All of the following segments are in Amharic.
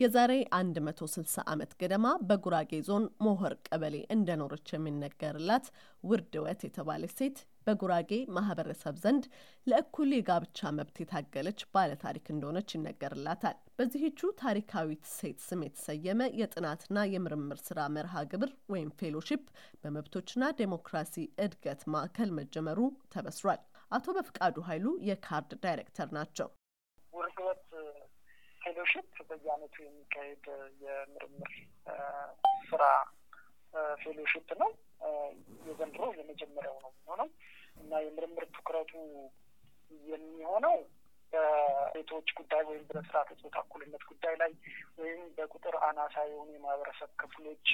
የዛሬ 160 ዓመት ገደማ በጉራጌ ዞን ሞሆር ቀበሌ እንደኖረች የሚነገርላት ውርድወት የተባለች ሴት በጉራጌ ማህበረሰብ ዘንድ ለእኩል የጋብቻ መብት የታገለች ባለታሪክ እንደሆነች ይነገርላታል። በዚህቹ ታሪካዊት ሴት ስም የተሰየመ የጥናትና የምርምር ስራ መርሃ ግብር ወይም fellowship በመብቶችና ዴሞክራሲ እድገት ማዕከል መጀመሩ ተበስሯል። አቶ በፍቃዱ ኃይሉ የካርድ ዳይሬክተር ናቸው። ውርድወት fellowship በየዓመቱ የሚካሄድ የምርምር ስራ fellowship ነው። የዘንድሮ የመጀመሪያው ነው የሚሆነው እና የምርምር ትኩረቱ የሚሆነው በሴቶች ጉዳይ ወይም በስርዓተ ጾታ እኩልነት ጉዳይ ላይ ወይም በቁጥር አናሳ የሆኑ የማህበረሰብ ክፍሎች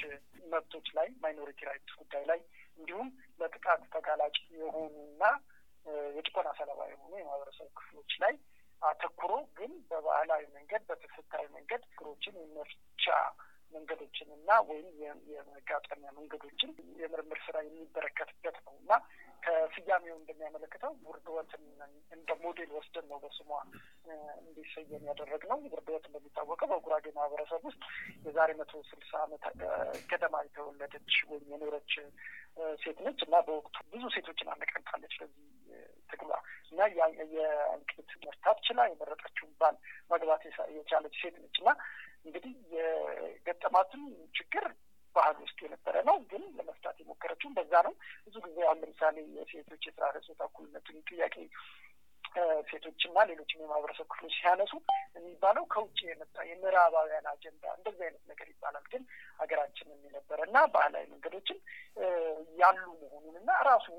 መብቶች ላይ minority rights ጉዳይ ላይ እንዲሁም ለጥቃት ተጋላጭ የሆኑና የጭቆና ሰለባ የሆኑ የማህበረሰብ ክፍሎች ላይ አተኩሮ ግን በባህላዊ መንገድ በተፈታዊ መንገድ ችግሮችን የመፍቻ መንገዶችን እና ወይም የመጋጠሚያ መንገዶችን የምርምር ስራ የሚበረከትበት ነው እና ከስያሜው እንደሚያመለክተው ውርድወትን እንደ ሞዴል ወስደን ነው በስሟ እንዲሰየም ያደረግነው። ውርድወት እንደሚታወቀው በጉራጌ ማህበረሰብ ውስጥ የዛሬ መቶ ስልሳ ዓመት ገደማ የተወለደች ወይም የኖረች ሴት ነች እና በወቅቱ ብዙ ሴቶችን አነቃንቃለች በዚህ ትግሏ እና የእልቂት መርታት ችላ የመረጠችውን ባል መግባት የቻለች ሴት ነች እና እንግዲህ የገጠማትን ችግር ባህል ውስጥ የነበረ ነው፣ ግን ለመፍታት የሞከረችውን በዛ ነው። ብዙ ጊዜ አሁን ለምሳሌ የሴቶች የስርዓተ ጾታ እኩልነትን ጥያቄ ሴቶችና ሌሎችም የማህበረሰብ ክፍሎች ሲያነሱ የሚባለው ከውጭ የመጣ የምዕራባውያን አጀንዳ እንደዚህ አይነት ነገር ይባላል። ግን ሀገራችንን የነበረ እና ባህላዊ መንገዶችን ያሉ መሆኑን እና ራሱ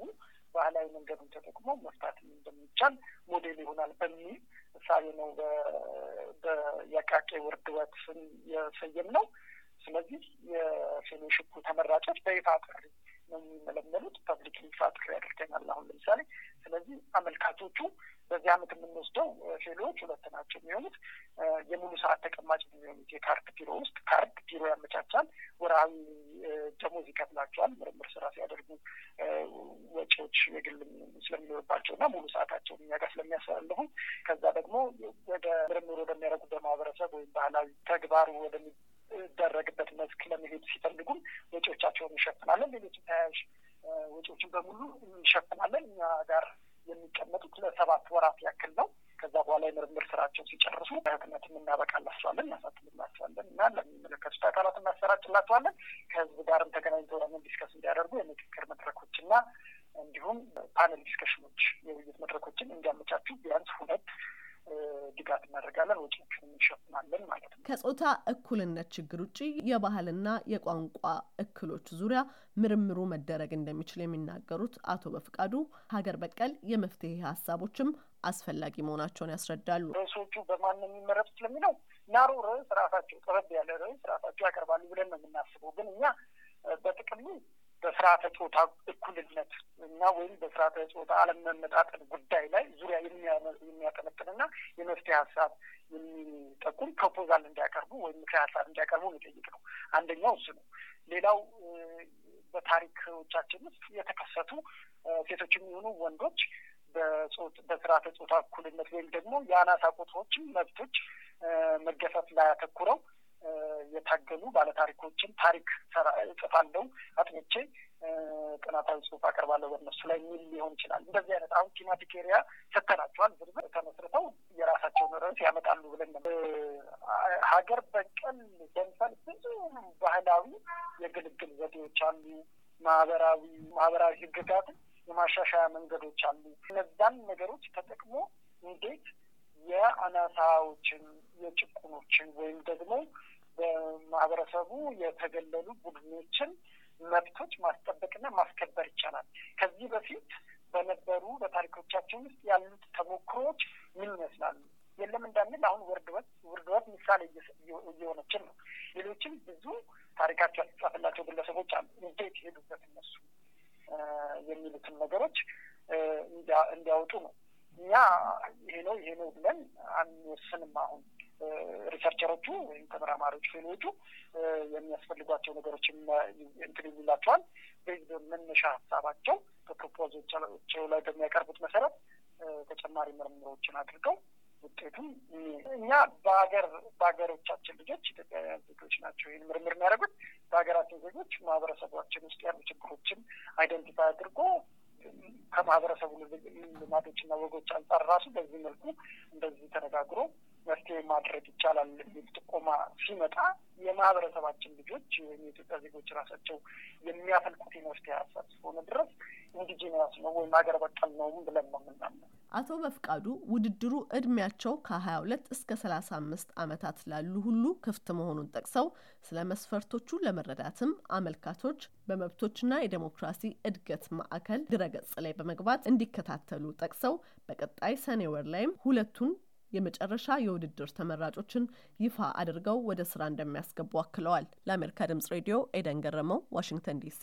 ባህላዊ መንገዱን ተጠቅሞ መፍታት እንደሚቻል ሞዴል ይሆናል በሚል እሳቤ ነው በየቃቄ ውርድወት የሰየምነው። ስለዚህ የ fellowship ኡ ተመራጮች በይፋ ጥሪ ነው የሚመለመሉት። public ጥሪ አድርገናል አሁን ለምሳሌ። ስለዚህ አመልካቾቹ በዚህ ዓመት የምንወስደው fellow ዎች ሁለት ናቸው የሚሆኑት የሙሉ ሰዓት ተቀማጭ የሚሆኑት የካርድ ቢሮ ውስጥ ካርድ ቢሮ ያመቻቻል፣ ወርሃዊ ደሞዝ ይከፍላቸዋል። ምርምር ስራ ሲያደርጉ ወጪዎች የግል ስለሚኖርባቸው እና ሙሉ ሰዓታቸውን እኛ ጋር ስለሚያሳልፉ ከዛ ደግሞ ወደ ምርምር ወደሚያደርጉበት ማህበረሰብ ወይም ባህላዊ ተግባሩ ወደሚ ደረግበት መስክ ለመሄድ ሲፈልጉም ወጪዎቻቸውን እንሸፍናለን። ሌሎች ተያያዥ ወጪዎችን በሙሉ እንሸፍናለን። እኛ ጋር የሚቀመጡት ለሰባት ወራት ያክል ነው። ከዛ በኋላ የምርምር ስራቸውን ሲጨርሱ በህትመት እናበቃላቸዋለን፣ እናሳትምላቸዋለን እና ለሚመለከቱት አካላት እናሰራጭላቸዋለን። ከህዝብ ጋርም ተገናኝተው ለምን discuss እንዲያደርጉ የምክክር መድረኮችና እንዲሁም panel discussion ኦች የውይይት መድረኮችን እንዲያመቻቹ ቢያንስ ሁለት ድጋፍ እናደርጋለን፣ ወጪዎችን እንሸፍናለን ማለት ነው። ከጾታ እኩልነት ችግር ውጭ የባህልና የቋንቋ እክሎች ዙሪያ ምርምሩ መደረግ እንደሚችል የሚናገሩት አቶ በፍቃዱ ሀገር በቀል የመፍትሄ ሀሳቦችም አስፈላጊ መሆናቸውን ያስረዳሉ። ርዕሶቹ በማን ነው የሚመረጡት ለሚለው narrow ርዕስ ራሳቸው ጠበብ ያለ ርዕስ ራሳቸው ያቀርባሉ ብለን ነው የምናስበው። ግን እኛ በጥቅሉ በስርዓተ ጾታ እኩልነት እና ወይም በስርዓተ ጾታ አለመመጣጠን ጉዳይ ላይ ዙሪያ የሚያጠነጥንና የመፍትሄ ሀሳብ የሚጠቁም proposal እንዲያቀርቡ ወይም ምክር ሀሳብ እንዲያቀርቡ የሚጠይቅ ነው። አንደኛው እሱ ነው። ሌላው በታሪኮቻችን ውስጥ የተከሰቱ ሴቶች የሚሆኑ ወንዶች በስርዓተ ጾታ እኩልነት ወይም ደግሞ የአናሳ ቁጥሮችን መብቶች መገፈፍ ላይ አተኩረው የታገሉ ባለታሪኮችን ታሪክ እጽፋለሁ አጥንቼ ጥናታዊ ጽሑፍ አቀርባለሁ በእነሱ ላይ የሚል ሊሆን ይችላል። እንደዚህ አይነት አሁን thematic area ሰተናቸዋል። ዝርዝር ተመስርተው የራሳቸውን ርዕስ ያመጣሉ ብለን ሀገር በቀል ደንፈል ብዙ ባህላዊ የግልግል ዘዴዎች አሉ። ማህበራዊ ማህበራዊ ህግጋትን የማሻሻያ መንገዶች አሉ። እነዛን ነገሮች ተጠቅሞ እንዴት የአናሳዎችን የጭቁኖችን ወይም ደግሞ በማህበረሰቡ የተገለሉ ቡድኖችን መብቶች ማስጠበቅና ማስከበር ይቻላል። ከዚህ በፊት በነበሩ በታሪኮቻችን ውስጥ ያሉት ተሞክሮዎች ምን ይመስላሉ? የለም እንዳንል አሁን ውርድወት ውርድወት ምሳሌ እየሆነችን ነው። ሌሎችም ብዙ ታሪካቸው ያልተጻፈላቸው ግለሰቦች አሉ። እንዴት ሄዱበት እነሱ የሚሉትን ነገሮች እንዲያወጡ ነው። እኛ ይሄ ነው ይሄ ነው ብለን አንወስንም። አሁን researcher ኦቹ ወይም ተመራማሪዎች fellow ኦቹ የሚያስፈልጓቸው ነገሮች እንትን ይላቸዋል። based መነሻ ሀሳባቸው በ proposal ኦቻቸው ላይ በሚያቀርቡት መሰረት ተጨማሪ ምርምሮችን አድርገው ውጤቱም እኛ በሀገር በሀገሮቻችን ልጆች ኢትዮጵያውያን ዜጎች ናቸው ይህን ምርምር የሚያደርጉት በሀገራችን ዜጎች ማህበረሰባችን ውስጥ ያሉ ችግሮችን identify አድርጎ ከማህበረሰቡ ልማዶችና ወጎች አንጻር ራሱ በዚህ መልኩ እንደዚህ ተነጋግሮ መፍትሄ ማድረግ ይቻላል የሚል ጥቆማ ሲመጣ የማህበረሰባችን ልጆች ወይም የኢትዮጵያ ዜጎች ራሳቸው የሚያፈልቁት የመፍትሄ ሀሳብ እስከሆነ ድረስ ኢንዲጂኒያስ ነው ወይም ሀገር በቀል ነው ብለን ነው የምናምነው። አቶ በፍቃዱ ውድድሩ እድሜያቸው ከሀያ ሁለት እስከ ሰላሳ አምስት ዓመታት ላሉ ሁሉ ክፍት መሆኑን ጠቅሰው ስለ መስፈርቶቹ ለመረዳትም አመልካቾች በመብቶችና የዴሞክራሲ እድገት ማዕከል ድረገጽ ላይ በመግባት እንዲከታተሉ ጠቅሰው በቀጣይ ሰኔ ወር ላይም ሁለቱን የመጨረሻ የውድድር ተመራጮችን ይፋ አድርገው ወደ ስራ እንደሚያስገቡ አክለዋል። ለአሜሪካ ድምጽ ሬዲዮ ኤደን ገረመው፣ ዋሽንግተን ዲሲ